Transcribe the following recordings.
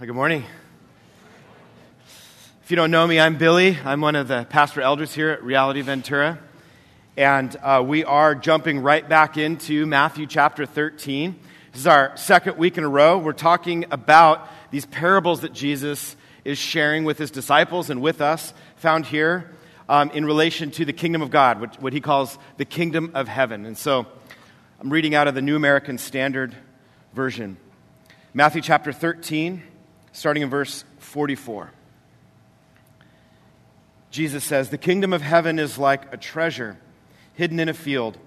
Good morning. If you don't know me, I'm Billy. I'm one of the pastor elders here at Reality Ventura. And uh, we are jumping right back into Matthew chapter 13. This is our second week in a row. We're talking about these parables that Jesus is sharing with his disciples and with us, found here um, in relation to the kingdom of God, what he calls the kingdom of heaven. And so I'm reading out of the New American Standard Version. Matthew chapter 13 starting in verse 44. Jesus says, The kingdom of heaven is like a treasure hidden in a field,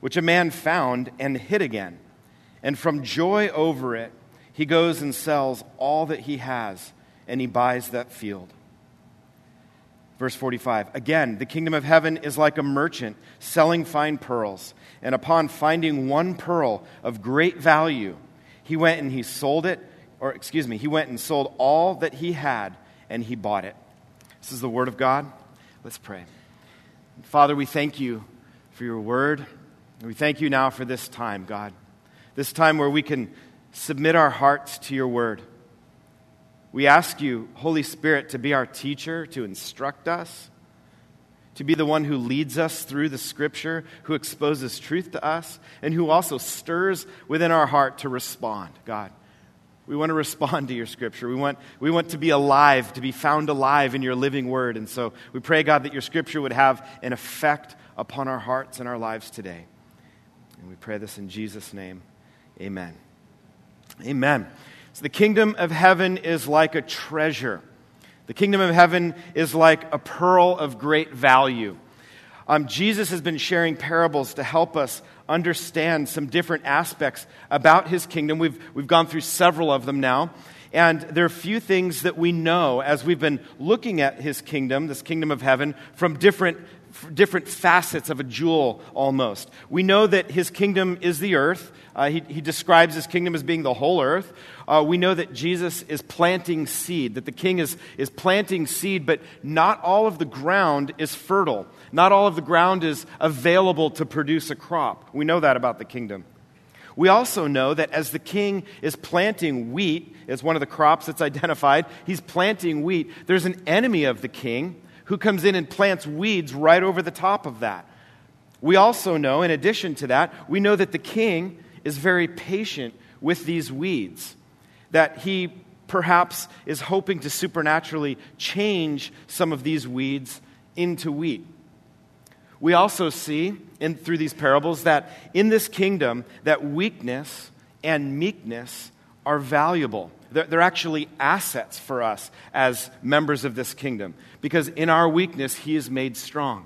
which a man found and hid again. And from joy over it, he goes and sells all that he has, and he buys that field. Verse 45 Again, the kingdom of heaven is like a merchant selling fine pearls. And upon finding one pearl of great value, he went and he sold it or excuse me, he went and sold all that he had and he bought it. This is the word of God. Let's pray. Father, we thank you for your word. We thank you now for this time, God. This time where we can submit our hearts to your word. We ask you, Holy Spirit, to be our teacher, to instruct us, to be the one who leads us through the scripture, who exposes truth to us, and who also stirs within our heart to respond, God. We want to respond to your scripture. We want, we want to be alive, to be found alive in your living word. And so we pray, God, that your scripture would have an effect upon our hearts and our lives today. And we pray this in Jesus' name. Amen. Amen. So the kingdom of heaven is like a treasure. The kingdom of heaven is like a pearl of great value. Um, Jesus has been sharing parables to help us understand some different aspects about his kingdom. We've, we've gone through several of them now. And there are a few things that we know as we've been looking at his kingdom, this kingdom of heaven, from different, different facets of a jewel almost. We know that his kingdom is the earth. Uh, he, he, describes his kingdom as being the whole earth. Uh, we know that Jesus is planting seed, that the king is, is planting seed, but not all of the ground is fertile. Not all of the ground is available to produce a crop. We know that about the kingdom. We also know that as the king is planting wheat, as one of the crops that's identified, he's planting wheat. There's an enemy of the king who comes in and plants weeds right over the top of that. We also know, in addition to that, we know that the king is very patient with these weeds, that he perhaps is hoping to supernaturally change some of these weeds into wheat we also see in, through these parables that in this kingdom that weakness and meekness are valuable. They're, they're actually assets for us as members of this kingdom because in our weakness he is made strong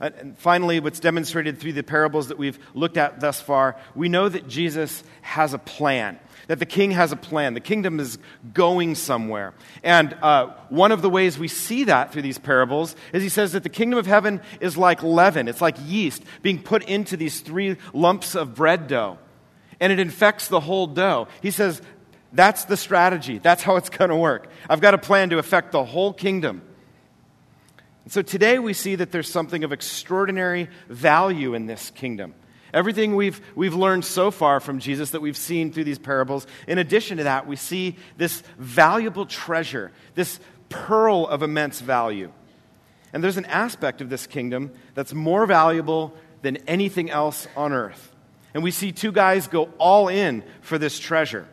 and finally, what's demonstrated through the parables that we've looked at thus far, we know that Jesus has a plan that the king has a plan. The kingdom is going somewhere. And uh, one of the ways we see that through these parables is he says that the kingdom of heaven is like leaven, it's like yeast being put into these three lumps of bread dough. And it infects the whole dough. He says, that's the strategy. That's how it's going to work. I've got a plan to affect the whole kingdom. So today we see that there's something of extraordinary value in this kingdom. Everything we've, we've learned so far from Jesus that we've seen through these parables, in addition to that, we see this valuable treasure, this pearl of immense value. And there's an aspect of this kingdom that's more valuable than anything else on earth. And we see two guys go all in for this treasure.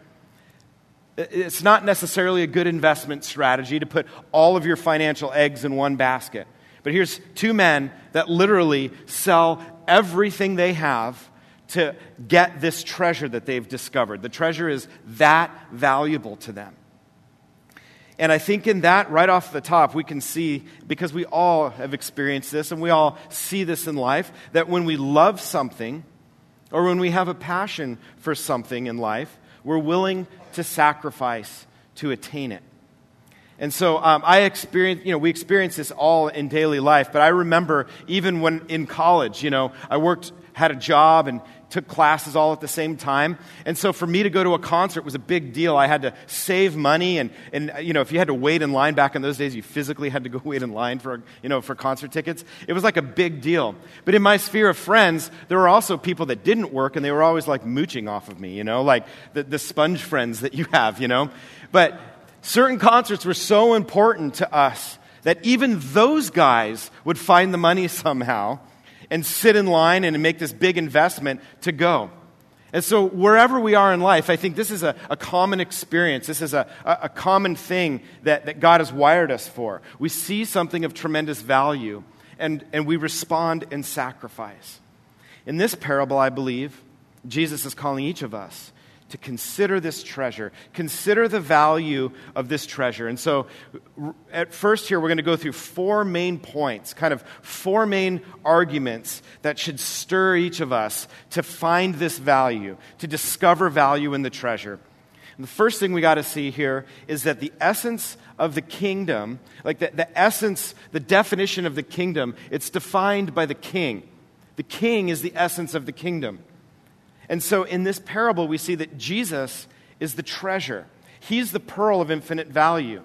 It's not necessarily a good investment strategy to put all of your financial eggs in one basket. But here's two men that literally sell everything they have to get this treasure that they've discovered. The treasure is that valuable to them. And I think in that, right off the top, we can see, because we all have experienced this and we all see this in life, that when we love something or when we have a passion for something in life, we're willing to sacrifice to attain it. And so um, I experienced, you know, we experience this all in daily life, but I remember even when in college, you know, I worked, had a job and took classes all at the same time. And so for me to go to a concert was a big deal. I had to save money and, and you know, if you had to wait in line back in those days, you physically had to go wait in line for, you know, for concert tickets. It was like a big deal. But in my sphere of friends, there were also people that didn't work and they were always like mooching off of me, you know, like the, the sponge friends that you have, you know. But Certain concerts were so important to us that even those guys would find the money somehow and sit in line and make this big investment to go. And so, wherever we are in life, I think this is a, a common experience. This is a, a, common thing that, that God has wired us for. We see something of tremendous value, and, and we respond in sacrifice. In this parable, I believe, Jesus is calling each of us to consider this treasure. Consider the value of this treasure. And so, at first, here, we're going to go through four main points, kind of four main arguments that should stir each of us to find this value, to discover value in the treasure. And the first thing we got to see here is that the essence of the kingdom, like the, the essence, the definition of the kingdom, it's defined by the king. The king is the essence of the kingdom. And so in this parable, we see that Jesus is the treasure, he's the pearl of infinite value.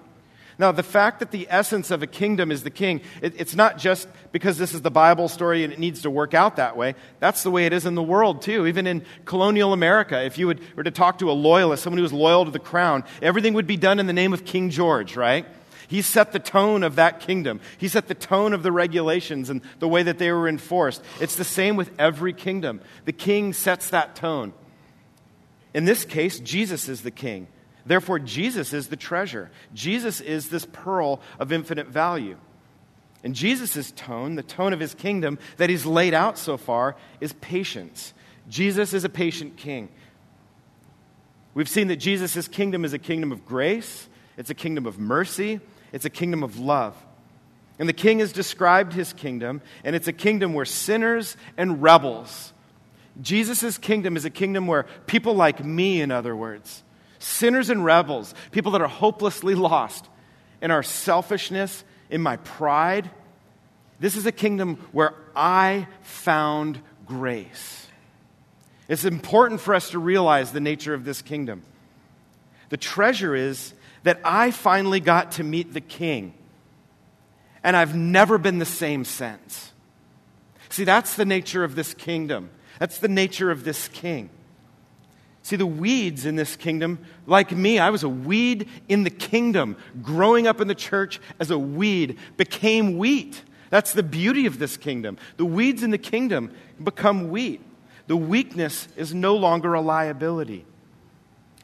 Now, the fact that the essence of a kingdom is the king, it, it's not just because this is the Bible story and it needs to work out that way. That's the way it is in the world, too. Even in colonial America, if you would, were to talk to a loyalist, someone who was loyal to the crown, everything would be done in the name of King George, right? He set the tone of that kingdom. He set the tone of the regulations and the way that they were enforced. It's the same with every kingdom. The king sets that tone. In this case, Jesus is the king. Therefore, Jesus is the treasure. Jesus is this pearl of infinite value. And Jesus' tone, the tone of his kingdom that he's laid out so far, is patience. Jesus is a patient king. We've seen that Jesus' kingdom is a kingdom of grace, it's a kingdom of mercy, it's a kingdom of love. And the king has described his kingdom, and it's a kingdom where sinners and rebels. Jesus' kingdom is a kingdom where people like me, in other words, sinners and rebels, people that are hopelessly lost in our selfishness, in my pride, this is a kingdom where I found grace. It's important for us to realize the nature of this kingdom. The treasure is that I finally got to meet the king. And I've never been the same since. See, that's the nature of this kingdom. That's the nature of this king. See, the weeds in this kingdom, like me, I was a weed in the kingdom. Growing up in the church as a weed became wheat. That's the beauty of this kingdom. The weeds in the kingdom become wheat. The weakness is no longer a liability.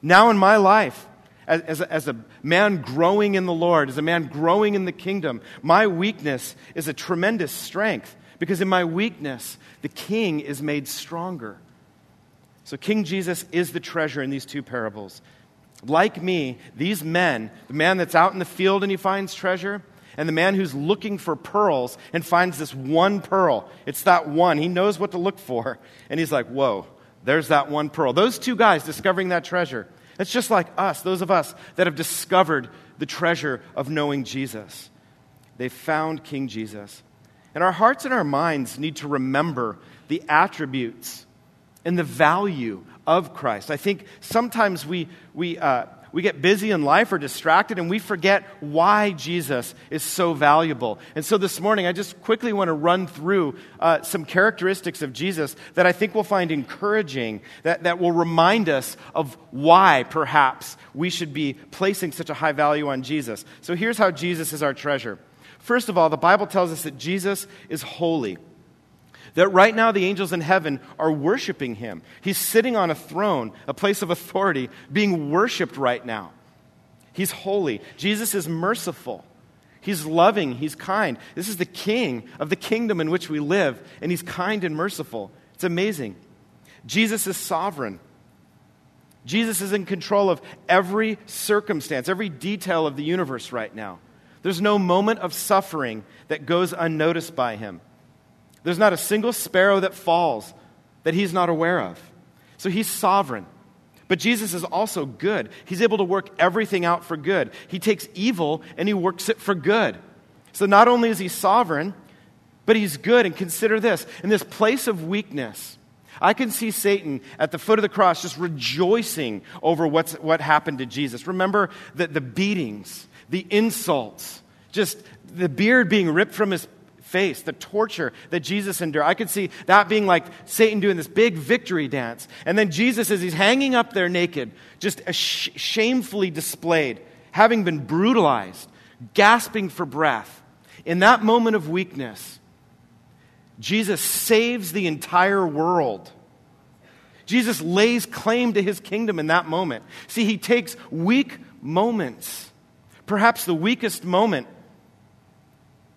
Now in my life, as, as, a, as a man growing in the Lord, as a man growing in the kingdom, my weakness is a tremendous strength because in my weakness, the king is made stronger. So, King Jesus is the treasure in these two parables. Like me, these men, the man that's out in the field and he finds treasure, and the man who's looking for pearls and finds this one pearl, it's that one. He knows what to look for. And he's like, whoa, there's that one pearl. Those two guys discovering that treasure, it's just like us, those of us that have discovered the treasure of knowing Jesus. They found King Jesus. And our hearts and our minds need to remember the attributes and the value of Christ. I think sometimes we, we, uh, we get busy in life or distracted and we forget why Jesus is so valuable. And so this morning, I just quickly want to run through uh, some characteristics of Jesus that I think we'll find encouraging, that, that will remind us of why perhaps we should be placing such a high value on Jesus. So here's how Jesus is our treasure. First of all, the Bible tells us that Jesus is holy. That right now the angels in heaven are worshiping him. He's sitting on a throne, a place of authority, being worshiped right now. He's holy. Jesus is merciful. He's loving. He's kind. This is the king of the kingdom in which we live, and he's kind and merciful. It's amazing. Jesus is sovereign. Jesus is in control of every circumstance, every detail of the universe right now. There's no moment of suffering that goes unnoticed by him. There's not a single sparrow that falls that he's not aware of. So he's sovereign. But Jesus is also good. He's able to work everything out for good. He takes evil and he works it for good. So not only is he sovereign, but he's good. And consider this in this place of weakness, I can see Satan at the foot of the cross just rejoicing over what's, what happened to Jesus. Remember that the beatings, the insults, just the beard being ripped from his face, the torture that Jesus endured. I could see that being like Satan doing this big victory dance. And then Jesus, as he's hanging up there naked, just sh- shamefully displayed, having been brutalized, gasping for breath. In that moment of weakness, Jesus saves the entire world. Jesus lays claim to his kingdom in that moment. See, he takes weak moments, perhaps the weakest moment,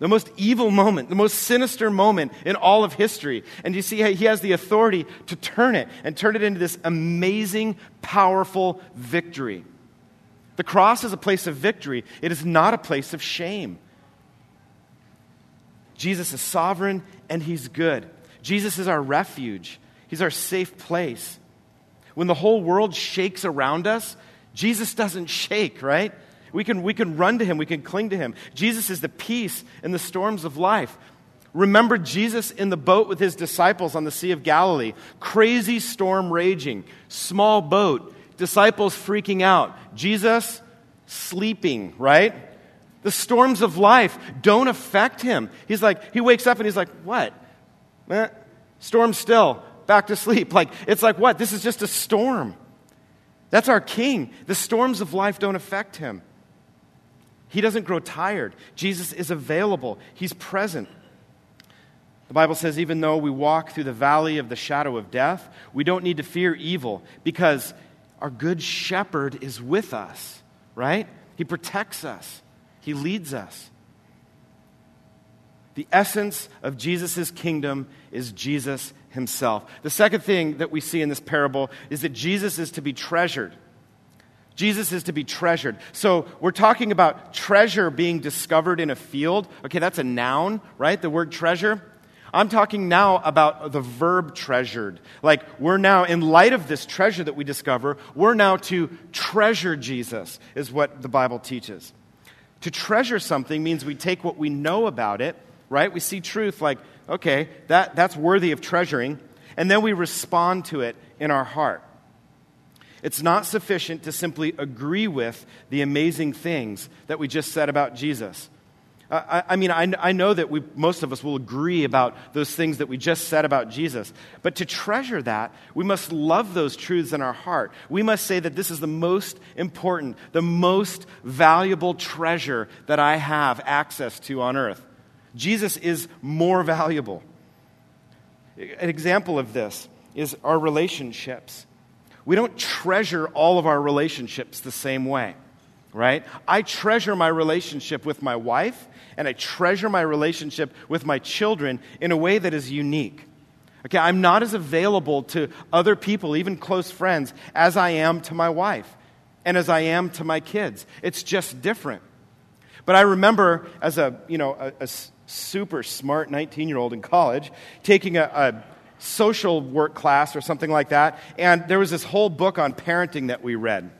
the most evil moment, the most sinister moment in all of history. And you see, he has the authority to turn it and turn it into this amazing, powerful victory. The cross is a place of victory, it is not a place of shame. Jesus is sovereign and he's good. Jesus is our refuge, he's our safe place. When the whole world shakes around us, Jesus doesn't shake, right? We can, we can run to him, we can cling to him. Jesus is the peace in the storms of life. Remember Jesus in the boat with his disciples on the Sea of Galilee. Crazy storm raging, small boat, disciples freaking out, Jesus sleeping, right? The storms of life don't affect him. He's like, he wakes up and he's like, what? Eh, storm still, back to sleep. Like, it's like, what? This is just a storm. That's our king. The storms of life don't affect him. He doesn't grow tired. Jesus is available, He's present. The Bible says, even though we walk through the valley of the shadow of death, we don't need to fear evil because our good shepherd is with us, right? He protects us, He leads us. The essence of Jesus' kingdom is Jesus himself. The second thing that we see in this parable is that Jesus is to be treasured. Jesus is to be treasured. So we're talking about treasure being discovered in a field. Okay, that's a noun, right? The word treasure. I'm talking now about the verb treasured. Like, we're now, in light of this treasure that we discover, we're now to treasure Jesus, is what the Bible teaches. To treasure something means we take what we know about it, right? We see truth like, okay, that, that's worthy of treasuring, and then we respond to it in our heart. It's not sufficient to simply agree with the amazing things that we just said about Jesus. I, I mean, I, I know that we, most of us will agree about those things that we just said about Jesus. But to treasure that, we must love those truths in our heart. We must say that this is the most important, the most valuable treasure that I have access to on earth. Jesus is more valuable. An example of this is our relationships we don't treasure all of our relationships the same way, right? I treasure my relationship with my wife and I treasure my relationship with my children in a way that is unique. Okay, I'm not as available to other people, even close friends, as I am to my wife and as I am to my kids. It's just different. But I remember as a, you know, a, a super smart 19 year old in college taking a, a social work class or something like that, and there was this whole book on parenting that we read.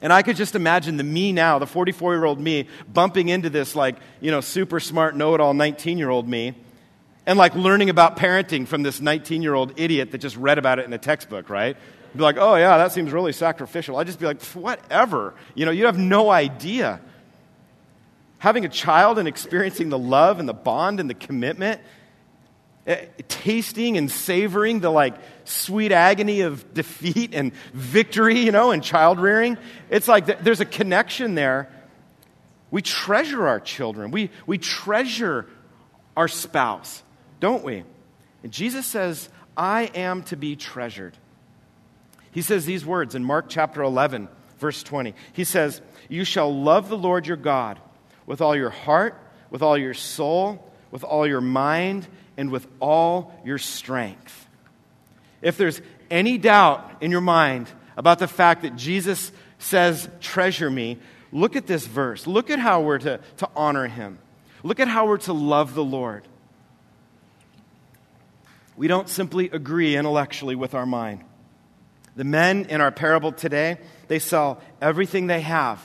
And I could just imagine the me now, the 44 year old me, bumping into this, like, you know, super smart, know it all 19 year old me, and like learning about parenting from this 19 year old idiot that just read about it in a textbook, right? Be like, oh, yeah, that seems really sacrificial. I'd just be like, whatever. You know, you have no idea. Having a child and experiencing the love and the bond and the commitment Eh, tasting and savoring the like sweet agony of defeat and victory, you know, and child rearing. It's like there's a connection there. We treasure our children, we, we treasure our spouse, don't we? And Jesus says, I am to be treasured. He says these words in Mark chapter 11, verse 20. He says, You shall love the Lord your God with all your heart, with all your soul, with all your mind and with all your strength. If there's any doubt in your mind about the fact that Jesus says, Treasure me, look at this verse. Look at how we're to, to honor him. Look at how we're to love the Lord. We don't simply agree intellectually with our mind. The men in our parable today, they sell everything they have,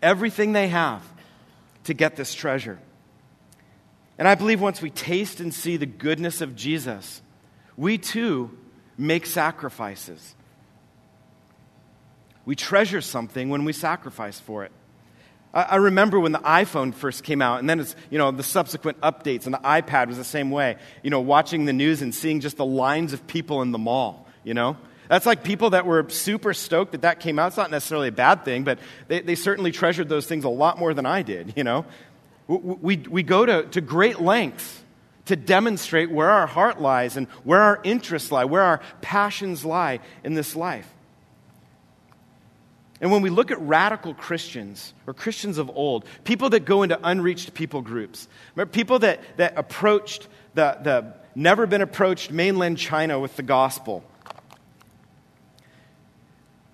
everything they have to get this treasure. And I believe once we taste and see the goodness of Jesus, we too make sacrifices. We treasure something when we sacrifice for it. I, remember when the iPhone first came out, and then it's, you know, the subsequent updates, and the iPad was the same way. You know, watching the news and seeing just the lines of people in the mall, you know? That's like people that were super stoked that that came out. It's not necessarily a bad thing, but they, they certainly treasured those things a lot more than I did, you know? We, we go to, to great lengths to demonstrate where our heart lies and where our interests lie, where our passions lie in this life. And when we look at radical Christians or Christians of old, people that go into unreached people groups, people that, that approached the, the never been approached mainland China with the gospel,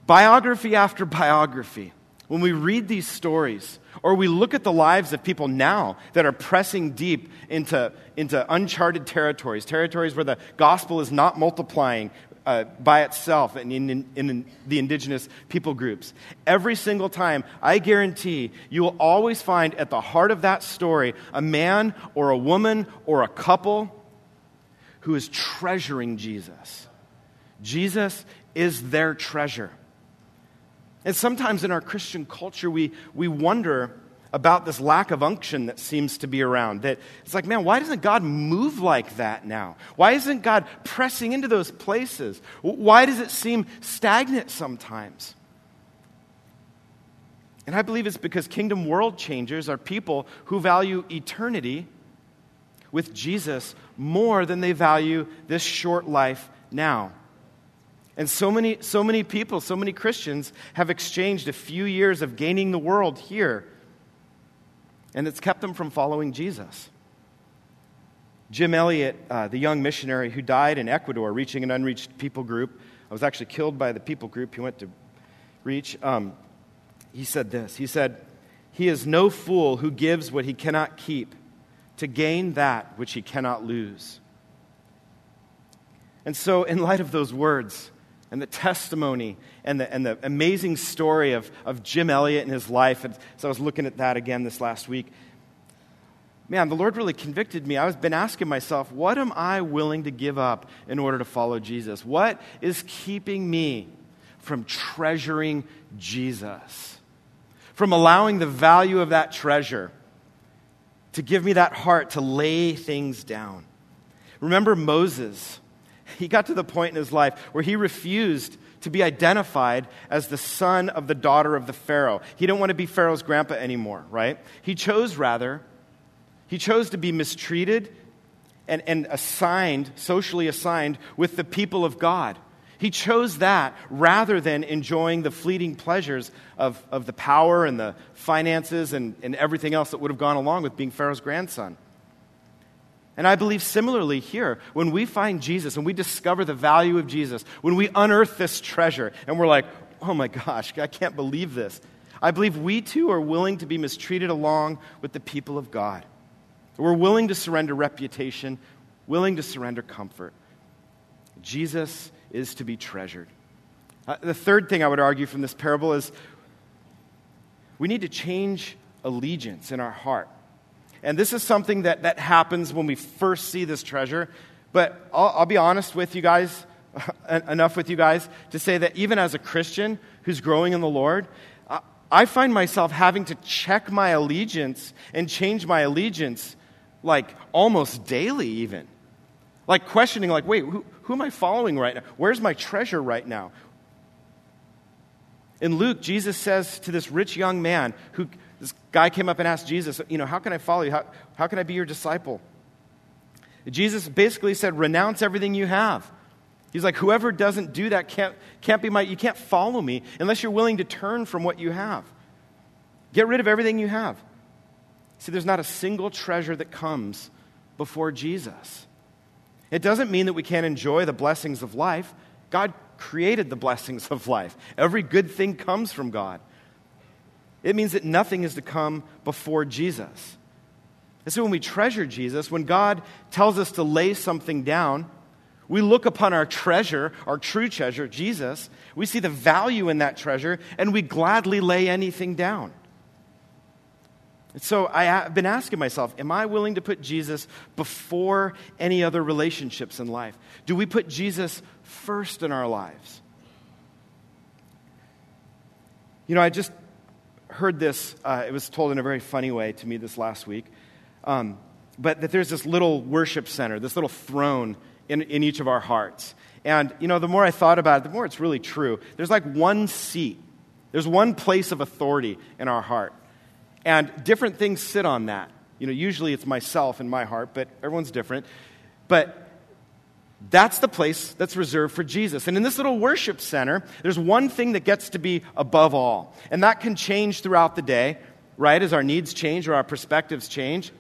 biography after biography, when we read these stories, or we look at the lives of people now that are pressing deep into, into uncharted territories, territories where the gospel is not multiplying uh, by itself in, in, in, the indigenous people groups. Every single time, I guarantee you will always find at the heart of that story a man or a woman or a couple who is treasuring Jesus. Jesus is their treasure. And sometimes in our Christian culture, we, we wonder about this lack of unction that seems to be around. That it's like, man, why doesn't God move like that now? Why isn't God pressing into those places? Why does it seem stagnant sometimes? And I believe it's because kingdom world changers are people who value eternity with Jesus more than they value this short life now. And so many, so many people, so many Christians have exchanged a few years of gaining the world here, and it's kept them from following Jesus. Jim Elliot, uh, the young missionary who died in Ecuador reaching an unreached people group, I was actually killed by the people group he went to reach. Um, he said this He said, He is no fool who gives what he cannot keep to gain that which he cannot lose. And so, in light of those words, and the testimony and the, and the amazing story of, of Jim Elliot and his life. And so I was looking at that again this last week. Man, the Lord really convicted me. I've been asking myself, what am I willing to give up in order to follow Jesus? What is keeping me from treasuring Jesus? From allowing the value of that treasure to give me that heart to lay things down. Remember Moses he got to the point in his life where he refused to be identified as the son of the daughter of the Pharaoh. He didn't want to be Pharaoh's grandpa anymore, right? He chose rather, he chose to be mistreated and, and assigned, socially assigned, with the people of God. He chose that rather than enjoying the fleeting pleasures of, of the power and the finances and, and everything else that would have gone along with being Pharaoh's grandson. And I believe similarly here, when we find Jesus and we discover the value of Jesus, when we unearth this treasure and we're like, oh my gosh, I can't believe this, I believe we too are willing to be mistreated along with the people of God. We're willing to surrender reputation, willing to surrender comfort. Jesus is to be treasured. Uh, the third thing I would argue from this parable is we need to change allegiance in our heart. And this is something that, that happens when we first see this treasure. But I'll, I'll be honest with you guys, enough with you guys, to say that even as a Christian who's growing in the Lord, I find myself having to check my allegiance and change my allegiance like almost daily, even. Like questioning, like, wait, who, who am I following right now? Where's my treasure right now? In Luke, Jesus says to this rich young man who, this guy came up and asked Jesus, You know, how can I follow you? How, how can I be your disciple? Jesus basically said, Renounce everything you have. He's like, Whoever doesn't do that can't, can't be my, you can't follow me unless you're willing to turn from what you have. Get rid of everything you have. See, there's not a single treasure that comes before Jesus. It doesn't mean that we can't enjoy the blessings of life. God created the blessings of life. Every good thing comes from God. It means that nothing is to come before Jesus. And so when we treasure Jesus, when God tells us to lay something down, we look upon our treasure, our true treasure, Jesus. We see the value in that treasure, and we gladly lay anything down. And so I've been asking myself, am I willing to put Jesus before any other relationships in life? Do we put Jesus first in our lives? You know, I just heard this, uh, it was told in a very funny way to me this last week. Um, but that there's this little worship center, this little throne in, in each of our hearts. And, you know, the more I thought about it, the more it's really true. There's like one seat, there's one place of authority in our heart. And different things sit on that. You know, usually it's myself in my heart, but everyone's different. But that's the place that's reserved for Jesus. And in this little worship center, there's one thing that gets to be above all. And that can change throughout the day, right? As our needs change or our perspectives change.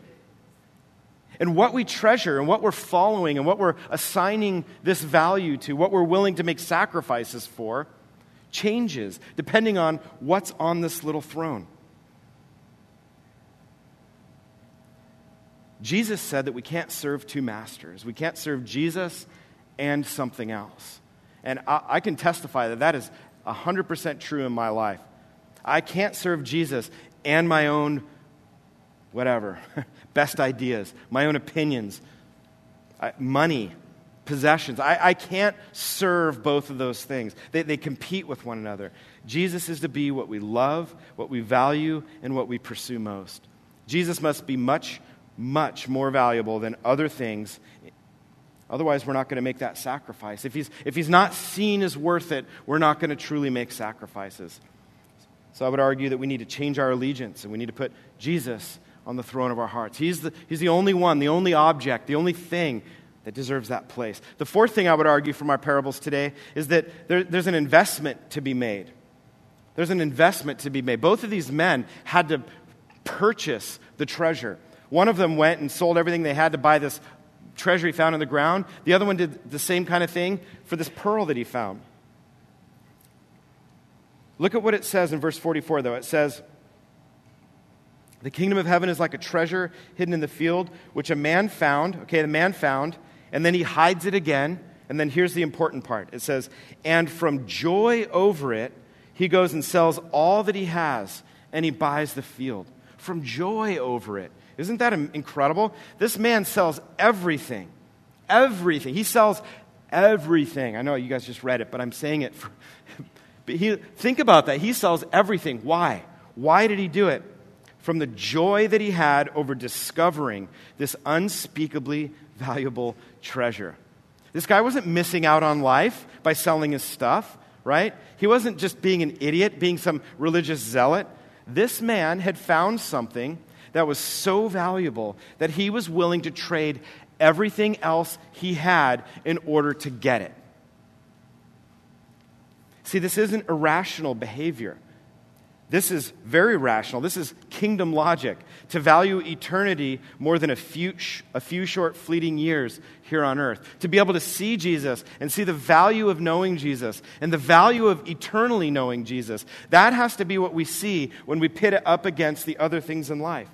And what we treasure and what we're following and what we're assigning this value to, what we're willing to make sacrifices for, changes depending on what's on this little throne. Jesus said that we can't serve two masters. We can't serve Jesus and something else. And I, I can testify that that is 100% true in my life. I can't serve Jesus and my own whatever, best ideas, my own opinions, money, possessions. I, I can't serve both of those things. They, they compete with one another. Jesus is to be what we love, what we value, and what we pursue most. Jesus must be much much more valuable than other things. Otherwise, we're not going to make that sacrifice. If he's, if he's not seen as worth it, we're not going to truly make sacrifices. So I would argue that we need to change our allegiance and we need to put Jesus on the throne of our hearts. He's the, he's the only one, the only object, the only thing that deserves that place. The fourth thing I would argue from our parables today is that there, there's an investment to be made. There's an investment to be made. Both of these men had to purchase the treasure. One of them went and sold everything they had to buy this treasure he found in the ground. The other one did the same kind of thing for this pearl that he found. Look at what it says in verse 44, though. It says, The kingdom of heaven is like a treasure hidden in the field, which a man found. Okay, the man found, and then he hides it again. And then here's the important part it says, And from joy over it, he goes and sells all that he has, and he buys the field. From joy over it. Isn't that incredible? This man sells everything. Everything. He sells everything. I know you guys just read it, but I'm saying it. For, but he, think about that. He sells everything. Why? Why did he do it? From the joy that he had over discovering this unspeakably valuable treasure. This guy wasn't missing out on life by selling his stuff, right? He wasn't just being an idiot, being some religious zealot. This man had found something that was so valuable that he was willing to trade everything else he had in order to get it. See, this isn't irrational behavior. This is very rational. This is kingdom logic to value eternity more than a few, a few short fleeting years here on earth. To be able to see Jesus and see the value of knowing Jesus and the value of eternally knowing Jesus. That has to be what we see when we pit it up against the other things in life.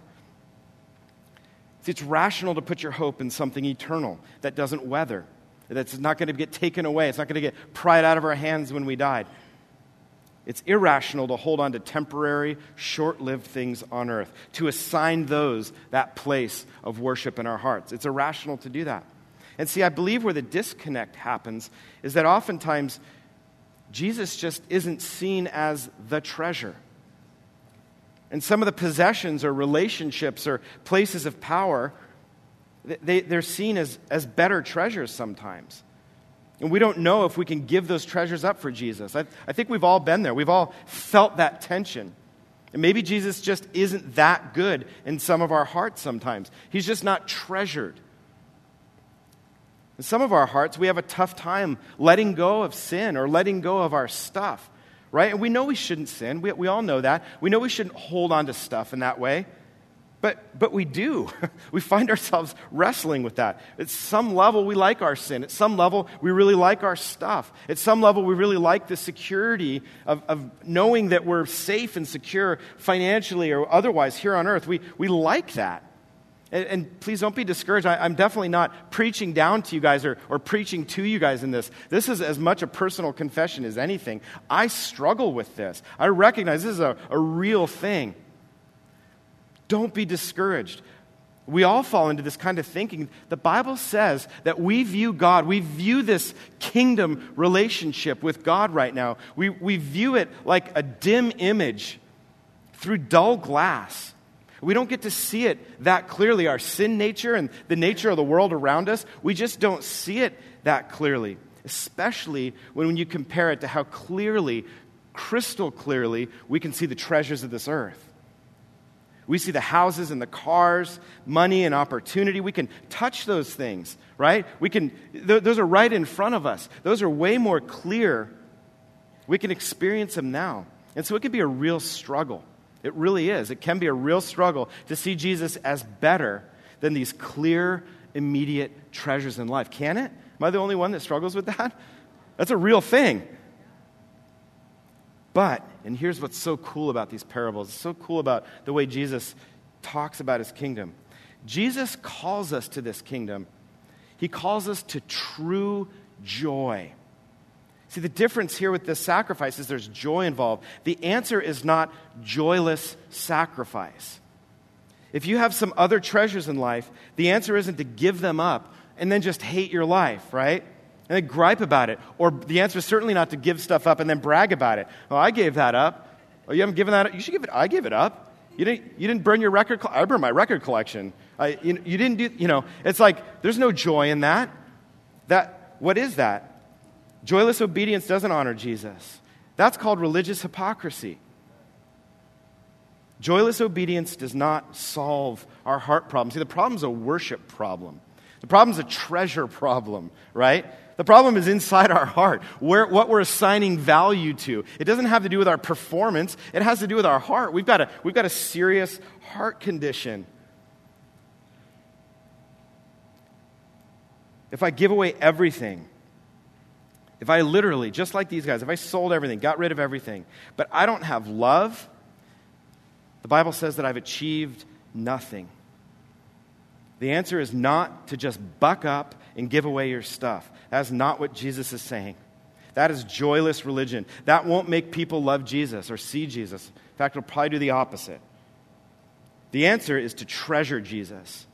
See, it's rational to put your hope in something eternal that doesn't weather, that's not going to get taken away, it's not going to get pried out of our hands when we died. It's irrational to hold on to temporary, short lived things on earth, to assign those that place of worship in our hearts. It's irrational to do that. And see, I believe where the disconnect happens is that oftentimes Jesus just isn't seen as the treasure. And some of the possessions or relationships or places of power, they, they're seen as, as better treasures sometimes. And we don't know if we can give those treasures up for Jesus. I, I think we've all been there. We've all felt that tension. And maybe Jesus just isn't that good in some of our hearts sometimes. He's just not treasured. In some of our hearts, we have a tough time letting go of sin or letting go of our stuff right? And we know we shouldn't sin. We, we all know that. We know we shouldn't hold on to stuff in that way. But, but we do. we find ourselves wrestling with that. At some level, we like our sin. At some level, we really like our stuff. At some level, we really like the security of, of knowing that we're safe and secure financially or otherwise here on earth. We, we like that. And, and, please don't be discouraged. I, am definitely not preaching down to you guys or, or preaching to you guys in this. This is as much a personal confession as anything. I struggle with this. I recognize this is a, a real thing. Don't be discouraged. We all fall into this kind of thinking. The Bible says that we view God, we view this kingdom relationship with God right now, we, we view it like a dim image through dull glass. We don't get to see it that clearly. Our sin nature and the nature of the world around us, we just don't see it that clearly, especially when you compare it to how clearly, crystal clearly, we can see the treasures of this earth. We see the houses and the cars, money and opportunity. We can touch those things, right? We can, th- those are right in front of us. Those are way more clear. We can experience them now. And so it can be a real struggle. It really is. It can be a real struggle to see Jesus as better than these clear, immediate treasures in life. Can it? Am I the only one that struggles with that? That's a real thing. But, and here's what's so cool about these parables it's so cool about the way Jesus talks about his kingdom. Jesus calls us to this kingdom, he calls us to true joy. See, the difference here with this sacrifice is there's joy involved. The answer is not joyless sacrifice. If you have some other treasures in life, the answer isn't to give them up and then just hate your life, right? and then gripe about it. Or the answer is certainly not to give stuff up and then brag about it. Oh, I gave that up. Oh, you haven't given that up? You should give it. I gave it up. You didn't, you didn't burn your record. I burned my record collection. I, you, you didn't do, you know, it's like there's no joy in that. That, what is that? Joyless obedience doesn't honor Jesus. That's called religious hypocrisy. Joyless obedience does not solve our heart problem. See, the problem's a worship problem. The problem's a treasure problem, right? The problem is inside our heart, where, what we're assigning value to. It doesn't have to do with our performance, it has to do with our heart. We've got a, we've got a serious heart condition. If I give away everything, if I literally, just like these guys, if I sold everything, got rid of everything, but I don't have love, the Bible says that I've achieved nothing. The answer is not to just buck up and give away your stuff. That's not what Jesus is saying. That is joyless religion. That won't make people love Jesus or see Jesus. In fact, it'll probably do the opposite. The answer is to treasure Jesus.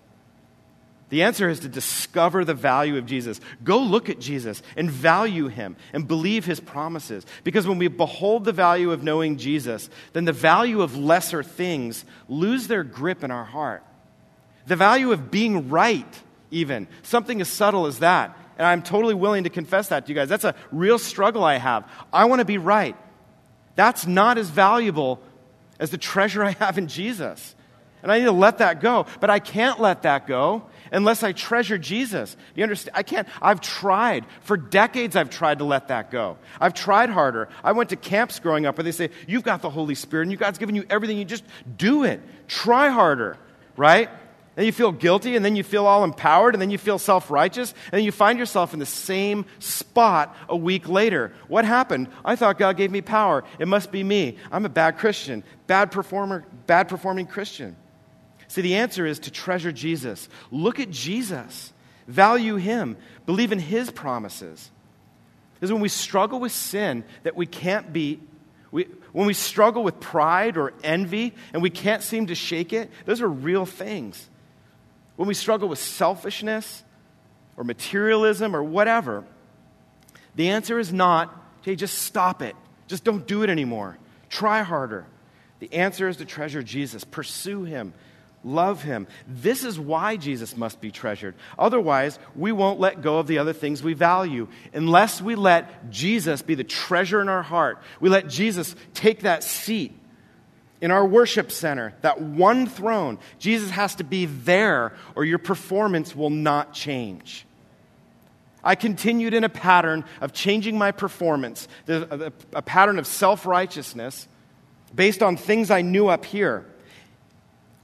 The answer is to discover the value of Jesus. Go look at Jesus and value him and believe his promises. Because when we behold the value of knowing Jesus, then the value of lesser things lose their grip in our heart. The value of being right, even. Something as subtle as that. And I'm totally willing to confess that to you guys. That's a real struggle I have. I want to be right. That's not as valuable as the treasure I have in Jesus. And I need to let that go. But I can't let that go unless I treasure Jesus. You understand? I can't. I've tried. For decades, I've tried to let that go. I've tried harder. I went to camps growing up where they say, You've got the Holy Spirit and God's given you everything. You just do it. Try harder, right? Then you feel guilty, and then you feel all empowered, and then you feel self righteous, and you find yourself in the same spot a week later. What happened? I thought God gave me power. It must be me. I'm a bad Christian, bad performer, bad performing Christian. See, the answer is to treasure Jesus. Look at Jesus, value Him, believe in His promises. Because when we struggle with sin that we can't beat, we, when we struggle with pride or envy and we can't seem to shake it, those are real things when we struggle with selfishness or materialism or whatever, the answer is not, hey, just stop it. Just don't do it anymore. Try harder. The answer is to treasure Jesus, pursue him, love him. This is why Jesus must be treasured. Otherwise, we won't let go of the other things we value unless we let Jesus be the treasure in our heart. We let Jesus take that seat in our worship center, that one throne, Jesus has to be there or your performance will not change. I continued in a pattern of changing my performance, a pattern of self righteousness based on things I knew up here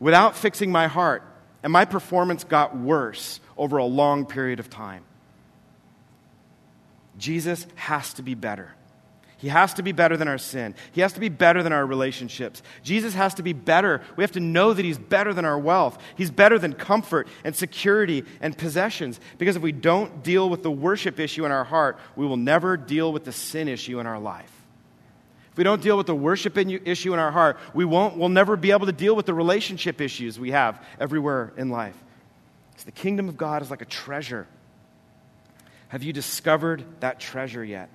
without fixing my heart. And my performance got worse over a long period of time. Jesus has to be better. He has to be better than our sin. He has to be better than our relationships. Jesus has to be better. We have to know that He's better than our wealth. He's better than comfort and security and possessions. Because if we don't deal with the worship issue in our heart, we will never deal with the sin issue in our life. If we don't deal with the worship issue in our heart, we won't, we'll never be able to deal with the relationship issues we have everywhere in life. So the kingdom of God is like a treasure. Have you discovered that treasure yet?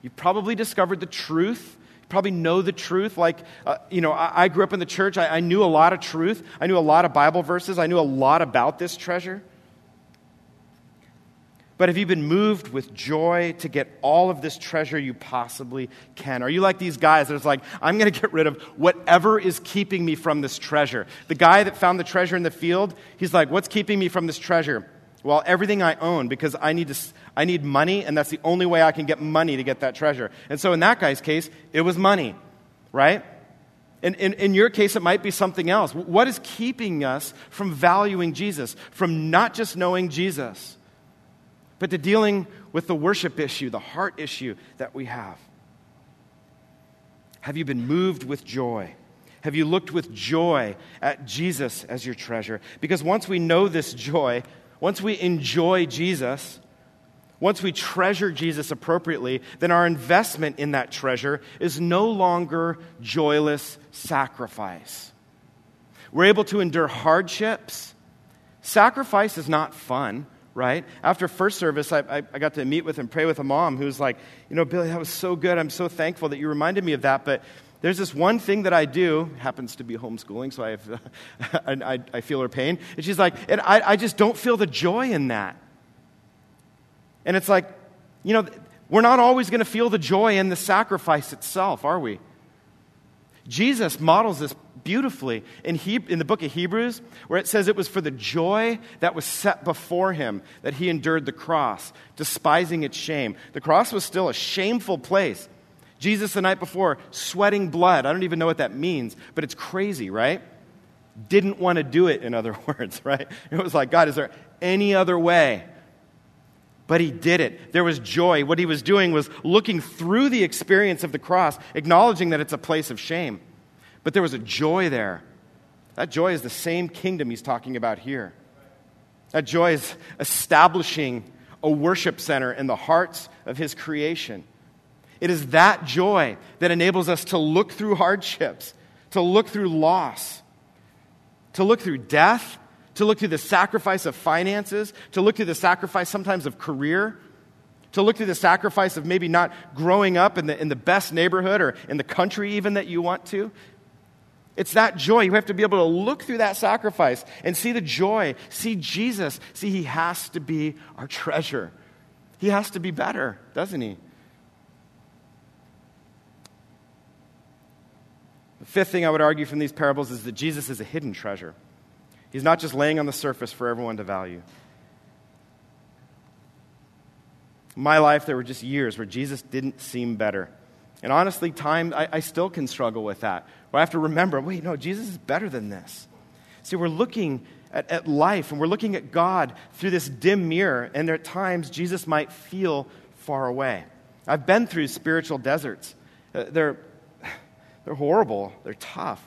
You've probably discovered the truth. You probably know the truth. Like, uh, you know, I, I, grew up in the church. I, I knew a lot of truth. I knew a lot of Bible verses. I knew a lot about this treasure. But have you been moved with joy to get all of this treasure you possibly can? Are you like these guys that's like, I'm going to get rid of whatever is keeping me from this treasure? The guy that found the treasure in the field, he's like, What's keeping me from this treasure? Well, everything I own because I need, to, I need money, and that's the only way I can get money to get that treasure. And so in that guy's case, it was money, right? In, in, in, your case, it might be something else. What is keeping us from valuing Jesus, from not just knowing Jesus, but to dealing with the worship issue, the heart issue that we have? Have you been moved with joy? Have you looked with joy at Jesus as your treasure? Because once we know this joy, once we enjoy Jesus, once we treasure Jesus appropriately, then our investment in that treasure is no longer joyless sacrifice. We're able to endure hardships. Sacrifice is not fun, right? After first service, I, I, I, got to meet with and pray with a mom who was like, you know, Billy, that was so good. I'm so thankful that you reminded me of that. But there's this one thing that I do, happens to be homeschooling, so I, have, I, I, feel her pain. And she's like, and I, I just don't feel the joy in that. And it's like, you know, we're not always going to feel the joy in the sacrifice itself, are we? Jesus models this beautifully in, he, in the book of Hebrews, where it says it was for the joy that was set before him that he endured the cross, despising its shame. The cross was still a shameful place. Jesus, the night before, sweating blood. I don't even know what that means, but it's crazy, right? Didn't want to do it, in other words, right? It was like, God, is there any other way? But he did it. There was joy. What he was doing was looking through the experience of the cross, acknowledging that it's a place of shame. But there was a joy there. That joy is the same kingdom he's talking about here. That joy is establishing a worship center in the hearts of his creation. It is that joy that enables us to look through hardships, to look through loss, to look through death, to look through the sacrifice of finances, to look through the sacrifice sometimes of career, to look through the sacrifice of maybe not growing up in the, in the best neighborhood or in the country even that you want to. It's that joy. You have to be able to look through that sacrifice and see the joy, see Jesus, see He has to be our treasure. He has to be better, doesn't He? The fifth thing I would argue from these parables is that Jesus is a hidden treasure. He's not just laying on the surface for everyone to value. In my life, there were just years where Jesus didn't seem better. And honestly, time, I, I still can struggle with that. Where I have to remember, wait, no, Jesus is better than this. See, we're looking at, at life and we're looking at God through this dim mirror, and there at times Jesus might feel far away. I've been through spiritual deserts. Uh, they're they're horrible, they're tough.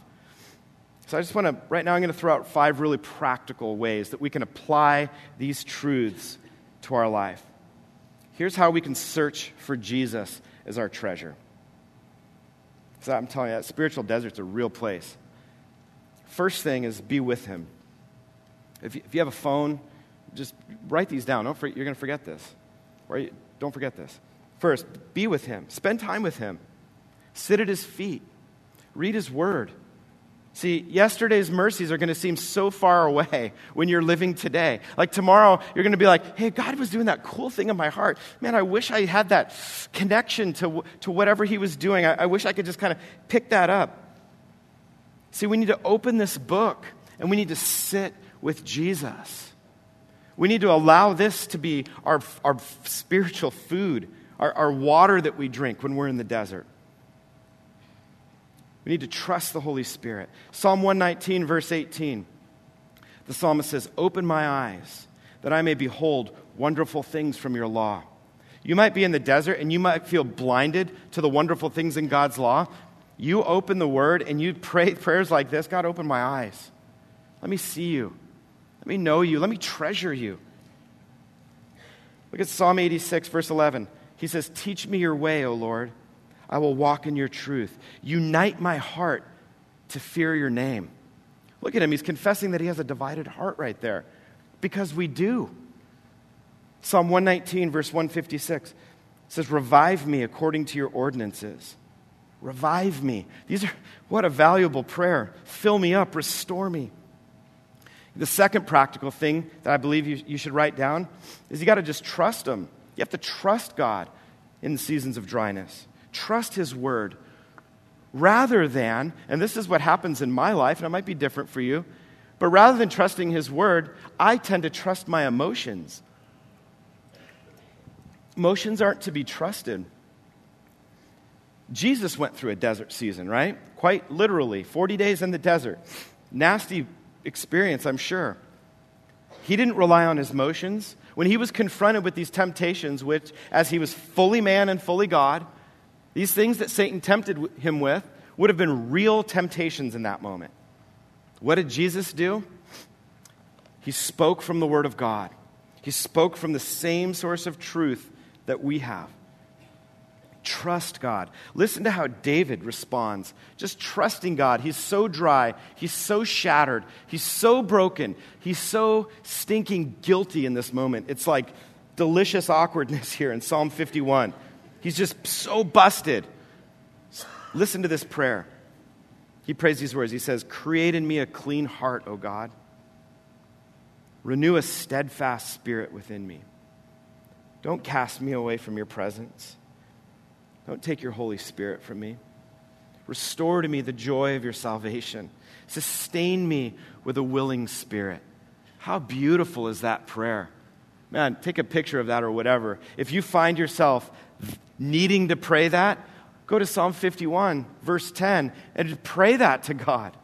So I just want to, right now, I'm going to throw out five really practical ways that we can apply these truths to our life. Here's how we can search for Jesus as our treasure. So I'm telling you, that spiritual desert's a real place. First thing is be with him. If you, if you have a phone, just write these down. Don't forget, you're going to forget this. Right? Don't forget this. First, be with him. Spend time with him. Sit at his feet. Read His Word. See, yesterday's mercies are going to seem so far away when you're living today. Like tomorrow, you're going to be like, hey, God was doing that cool thing in my heart. Man, I wish I had that connection to, to whatever He was doing. I, I wish I could just kind of pick that up. See, we need to open this book and we need to sit with Jesus. We need to allow this to be our, our spiritual food, our, our water that we drink when we're in the desert. We need to trust the Holy Spirit. Psalm 119, verse 18, the psalmist says, Open my eyes that I may behold wonderful things from your law. You might be in the desert and you might feel blinded to the wonderful things in God's law. You open the word and you pray prayers like this God, open my eyes. Let me see you. Let me know you. Let me treasure you. Look at Psalm 86, verse 11. He says, Teach me your way, O Lord. I will walk in your truth. Unite my heart to fear your name. Look at him. He's confessing that he has a divided heart right there because we do. Psalm 119, verse 156 says, Revive me according to your ordinances. Revive me. These are what a valuable prayer. Fill me up, restore me. The second practical thing that I believe you, you should write down is you got to just trust Him. You have to trust God in the seasons of dryness. Trust His word. Rather than, and this is what happens in my life, and it might be different for you, but rather than trusting His word, I tend to trust my emotions. Emotions aren't to be trusted. Jesus went through a desert season, right? Quite literally, 40 days in the desert. Nasty experience, I'm sure. He didn't rely on his emotions. When he was confronted with these temptations, which, as he was fully man and fully God, these things that Satan tempted him with would have been real temptations in that moment. What did Jesus do? He spoke from the Word of God, he spoke from the same source of truth that we have. Trust God. Listen to how David responds. Just trusting God. He's so dry. He's so shattered. He's so broken. He's so stinking guilty in this moment. It's like delicious awkwardness here in Psalm 51. He's just so busted. Listen to this prayer. He prays these words. He says, Create in me a clean heart, O God. Renew a steadfast spirit within me. Don't cast me away from your presence. Don't take your Holy Spirit from me. Restore to me the joy of your salvation. Sustain me with a willing spirit. How beautiful is that prayer? Man, take a picture of that or whatever. If you find yourself needing to pray that, go to Psalm 51, verse 10, and pray that to God.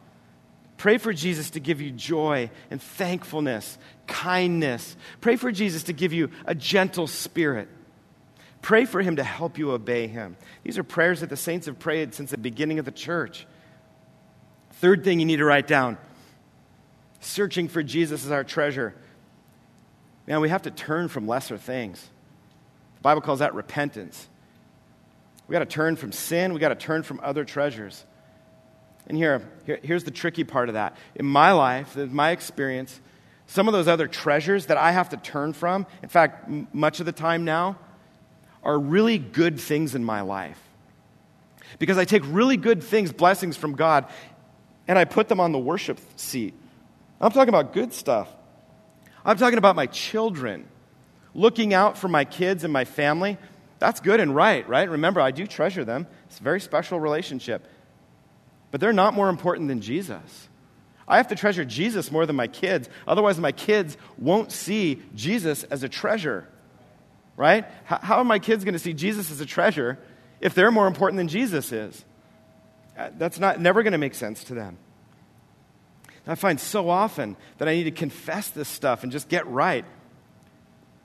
Pray for Jesus to give you joy and thankfulness, kindness. Pray for Jesus to give you a gentle spirit. Pray for him to help you obey him. These are prayers that the saints have prayed since the beginning of the church. Third thing you need to write down searching for Jesus as our treasure. Man, we have to turn from lesser things. The Bible calls that repentance. We got to turn from sin, we got to turn from other treasures. And here, here, here's the tricky part of that. In my life, in my experience, some of those other treasures that I have to turn from, in fact, m- much of the time now, are really good things in my life. Because I take really good things, blessings from God, and I put them on the worship seat. I'm talking about good stuff. I'm talking about my children. Looking out for my kids and my family. That's good and right, right? Remember, I do treasure them. It's a very special relationship. But they're not more important than Jesus. I have to treasure Jesus more than my kids. Otherwise, my kids won't see Jesus as a treasure right? How, are my kids going to see Jesus as a treasure if they're more important than Jesus is? Uh, that's not, never going to make sense to them. I find so often that I need to confess this stuff and just get right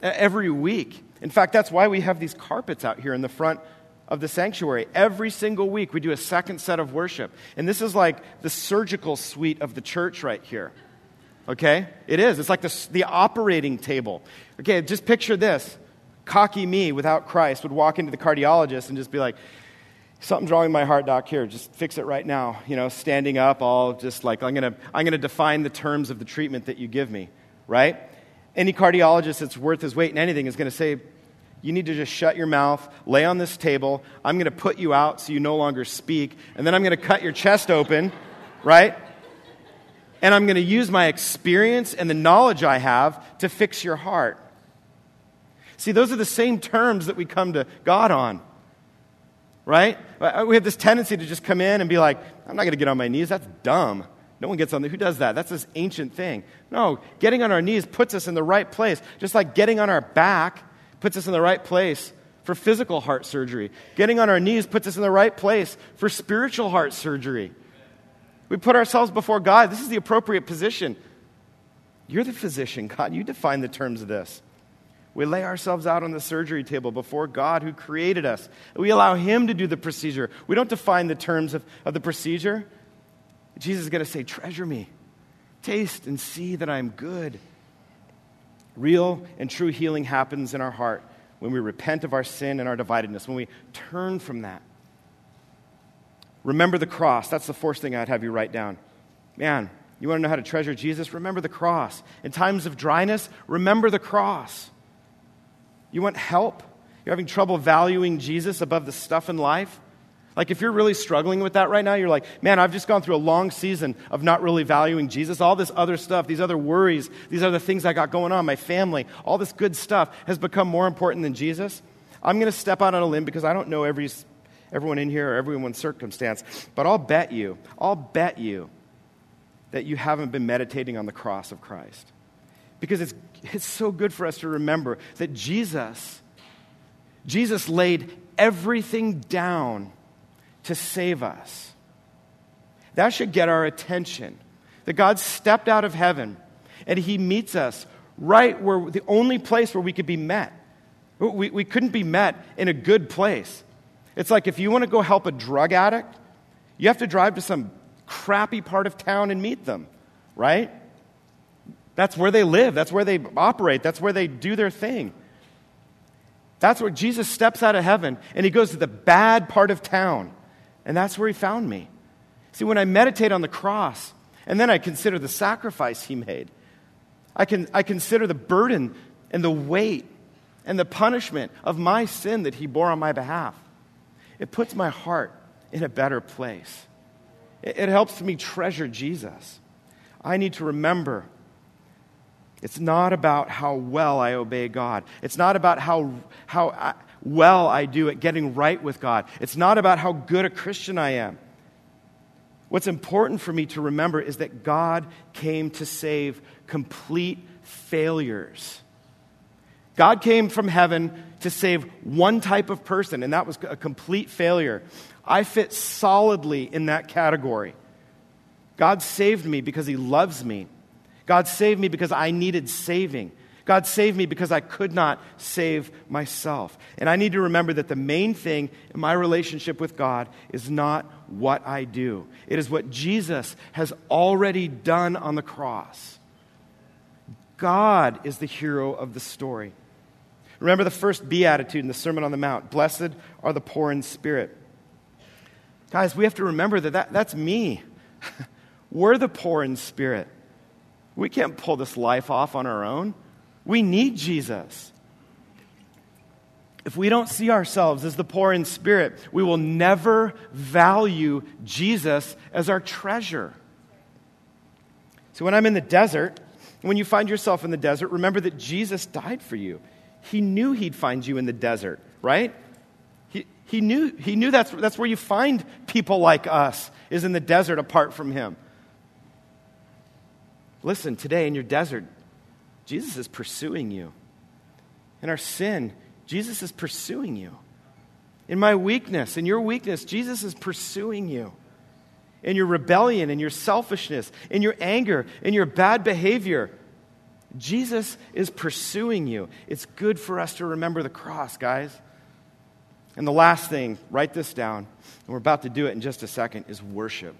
every week. In fact, that's why we have these carpets out here in the front of the sanctuary. Every single week, we do a second set of worship. And this is like the surgical suite of the church right here. Okay? It is. It's like the, the operating table. Okay, just picture this cocky me without Christ would walk into the cardiologist and just be like, something's with my heart, doc. Here, just fix it right now. You know, standing up, all just like, I'm to I'm to define the terms of the treatment that you give me, right? Any cardiologist that's worth his weight in anything is to say, you need to just shut your mouth, lay on this table. I'm to put you out so you no longer speak, and then I'm to cut your chest open, right? And I'm to use my experience and the knowledge I have to fix your heart. See, those are the same terms that we come to God on. Right? Uh, we have this tendency to just come in and be like, I'm not going to get on my knees. That's dumb. No one gets on there. Who does that? That's this ancient thing. No, getting on our knees puts us in the right place. Just like getting on our back puts us in the right place for physical heart surgery. Getting on our knees puts us in the right place for spiritual heart surgery. We put ourselves before God. This is the appropriate position. You're the physician, God. You define the terms of this. We lay ourselves out on the surgery table before God who created us. We allow Him to do the procedure. We don't define the terms of, of the procedure. Jesus is going to say, Treasure me. Taste and see that I'm good. Real and true healing happens in our heart when we repent of our sin and our dividedness, when we turn from that. Remember the cross. That's the first thing I'd have you write down. Man, you want to know how to treasure Jesus? Remember the cross. In times of dryness, remember the cross. You want help? You're having trouble valuing Jesus above the stuff in life? Like, if you're really struggling with that right now, you're like, man, I've just gone through a long season of not really valuing Jesus. All this other stuff, these other worries, these other things I got going on, my family, all this good stuff has become more important than Jesus. I'm going to step out on a limb because I don't know every, everyone in here or everyone's circumstance, but I'll bet you, I'll bet you that you haven't been meditating on the cross of Christ. Because it's, it's so good for us to remember that Jesus, Jesus laid everything down to save us. That should get our attention. That God stepped out of heaven and he meets us right where the only place where we could be met. We, we couldn't be met in a good place. It's like if you want to go help a drug addict, you have to drive to some crappy part of town and meet them, right? That's where they live, that's where they operate, that's where they do their thing. That's where Jesus steps out of heaven and he goes to the bad part of town and that's where he found me. See, when I meditate on the cross, and then I consider the sacrifice he made, I, can, I consider the burden and the weight and the punishment of my sin that he bore on my behalf. It puts my heart in a better place. It, it helps me treasure Jesus. I need to remember it's not about how well I obey God. It's not about how, how I, well I do at getting right with God. It's not about how good a Christian I am. What's important for me to remember is that God came to save complete failures. God came from heaven to save one type of person, and that was a complete failure. I fit solidly in that category. God saved me because He loves me. God saved me because I needed saving. God saved me because I could not save myself. And I need to remember that the main thing in my relationship with God is not what I do, it is what Jesus has already done on the cross. God is the hero of the story. Remember the first beatitude in the Sermon on the Mount Blessed are the poor in spirit. Guys, we have to remember that, that that's me. We're the poor in spirit. We can't pull this life off on our own. We need Jesus. If we don't see ourselves as the poor in spirit, we will never value Jesus as our treasure. So when I'm in the desert, when you find yourself in the desert, remember that Jesus died for you. He knew he'd find you in the desert, right? He, he knew, he knew that's, that's where you find people like us, is in the desert apart from him. Listen, today in your desert, Jesus is pursuing you. In our sin, Jesus is pursuing you. In my weakness, in your weakness, Jesus is pursuing you. In your rebellion, in your selfishness, in your anger, in your bad behavior, Jesus is pursuing you. It's good for us to remember the cross, guys. And the last thing, write this down, and we're about to do it in just a second, is worship.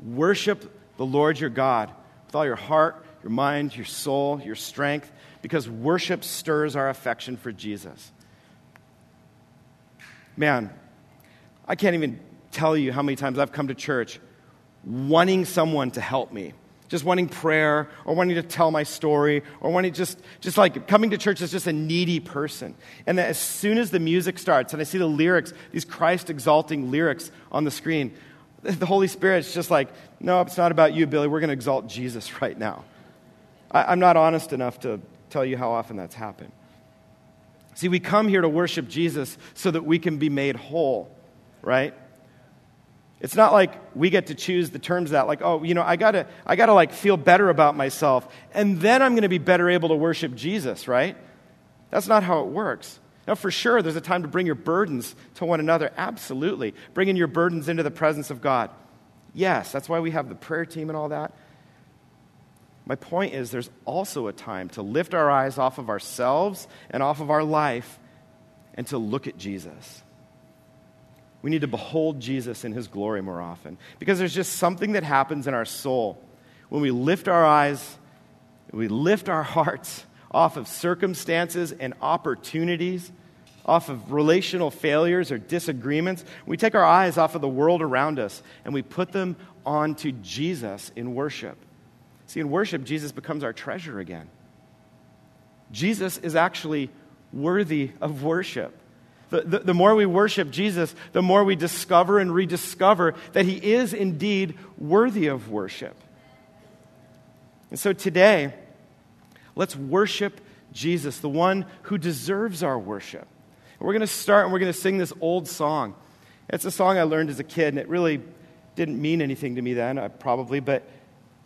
Worship the Lord your God with all your heart, your mind, your soul, your strength, because worship stirs our affection for Jesus. Man, I can't even tell you how many times I've come to church wanting someone to help me. Just wanting prayer or wanting to tell my story or wanting just, just like coming to church as just a needy person. And as soon as the music starts and I see the lyrics, these Christ exalting lyrics on the screen, the Holy Spirit's just like, no, it's not about you, Billy. We're going to exalt Jesus right now. I, am not honest enough to tell you how often that's happened. See, we come here to worship Jesus so that we can be made whole, right? It's not like we get to choose the terms that, like, oh, you know, I gotta, I gotta like feel better about myself, and then I'm gonna be better able to worship Jesus, right? That's not how it works. Now, for sure, there's a time to bring your burdens to one another. Absolutely. Bringing your burdens into the presence of God. Yes, that's why we have the prayer team and all that. My point is, there's also a time to lift our eyes off of ourselves and off of our life and to look at Jesus. We need to behold Jesus in his glory more often because there's just something that happens in our soul when we lift our eyes, we lift our hearts off of circumstances and opportunities, off of relational failures or disagreements. We take our eyes off of the world around us and we put them onto Jesus in worship. See, in worship, Jesus becomes our treasure again. Jesus is actually worthy of worship. The, the, the, more we worship Jesus, the more we discover and rediscover that he is indeed worthy of worship. And so today, let's worship Jesus, the one who deserves our worship. And we're going to start and we're going to sing this old song. It's a song I learned as a kid, and it really didn't mean anything to me then, uh, probably, but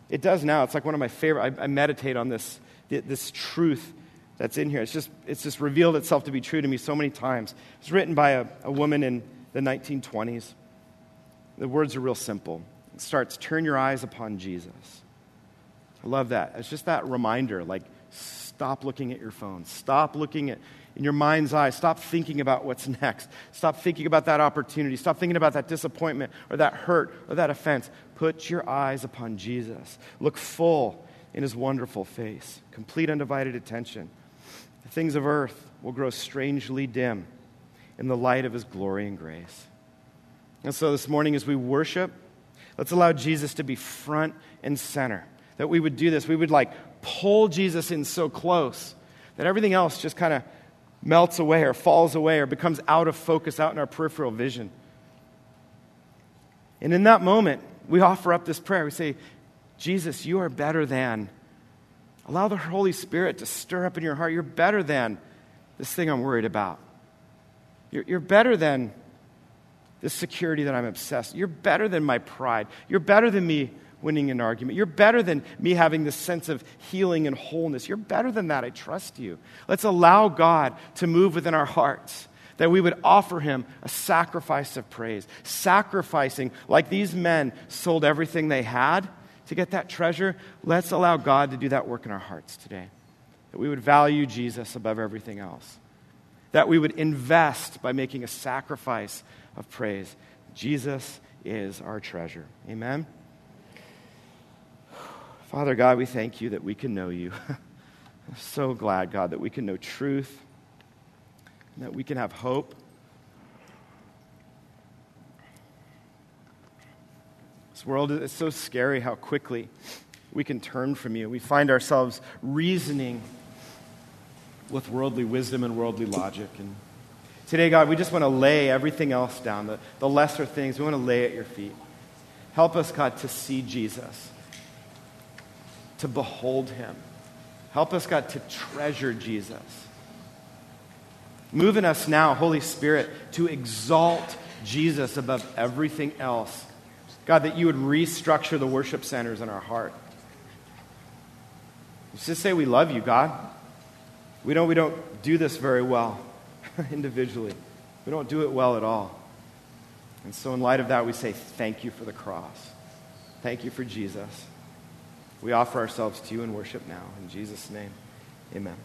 it does now. It's like one of my favorite. I, I meditate on this, this truth that's in here. It's just, it's just revealed itself to be true to me so many times. It's written by a, a woman in the 1920s. The words are real simple. It starts, Turn your eyes upon Jesus. I love that. It's just that reminder like, stop looking at your phone. Stop looking at in your mind's eye. Stop thinking about what's next. Stop thinking about that opportunity. Stop thinking about that disappointment or that hurt or that offense. Put your eyes upon Jesus. Look full in his wonderful face. Complete undivided attention. The things of earth will grow strangely dim in the light of his glory and grace. And so this morning, as we worship, let's allow Jesus to be front and center. That we would do this. We would like pull Jesus in so close that everything else just kind of melts away or falls away or becomes out of focus, out in our peripheral vision. And in that moment, we offer up this prayer. We say, Jesus, you are better than. Allow the Holy Spirit to stir up in your heart. You're better than this thing I'm worried about. You're, you're better than this security that I'm obsessed. You're better than my pride. You're better than me winning an argument. You're better than me having this sense of healing and wholeness. You're better than that. I trust you. Let's allow God to move within our hearts. That we would offer him a sacrifice of praise, sacrificing like these men sold everything they had to get that treasure. Let's allow God to do that work in our hearts today. That we would value Jesus above everything else. That we would invest by making a sacrifice of praise. Jesus is our treasure. Amen. Father God, we thank you that we can know you. I'm so glad, God, that we can know truth, that we can have hope. This world is so scary how quickly we can turn from you. We find ourselves reasoning with worldly wisdom and worldly logic. And today, God, we just want to lay everything else down, the, the lesser things, we want to lay at your feet. Help us, God, to see Jesus to behold him. Help us, God, to treasure Jesus. Move in us now, Holy Spirit, to exalt Jesus above everything else. God, that you would restructure the worship centers in our heart. Let's just say we love you, God. We don't, we don't do this very well individually. We don't do it well at all. And so, in light of that, we say, Thank you for the cross. Thank you for Jesus. We offer ourselves to you in worship now. In Jesus' name, amen.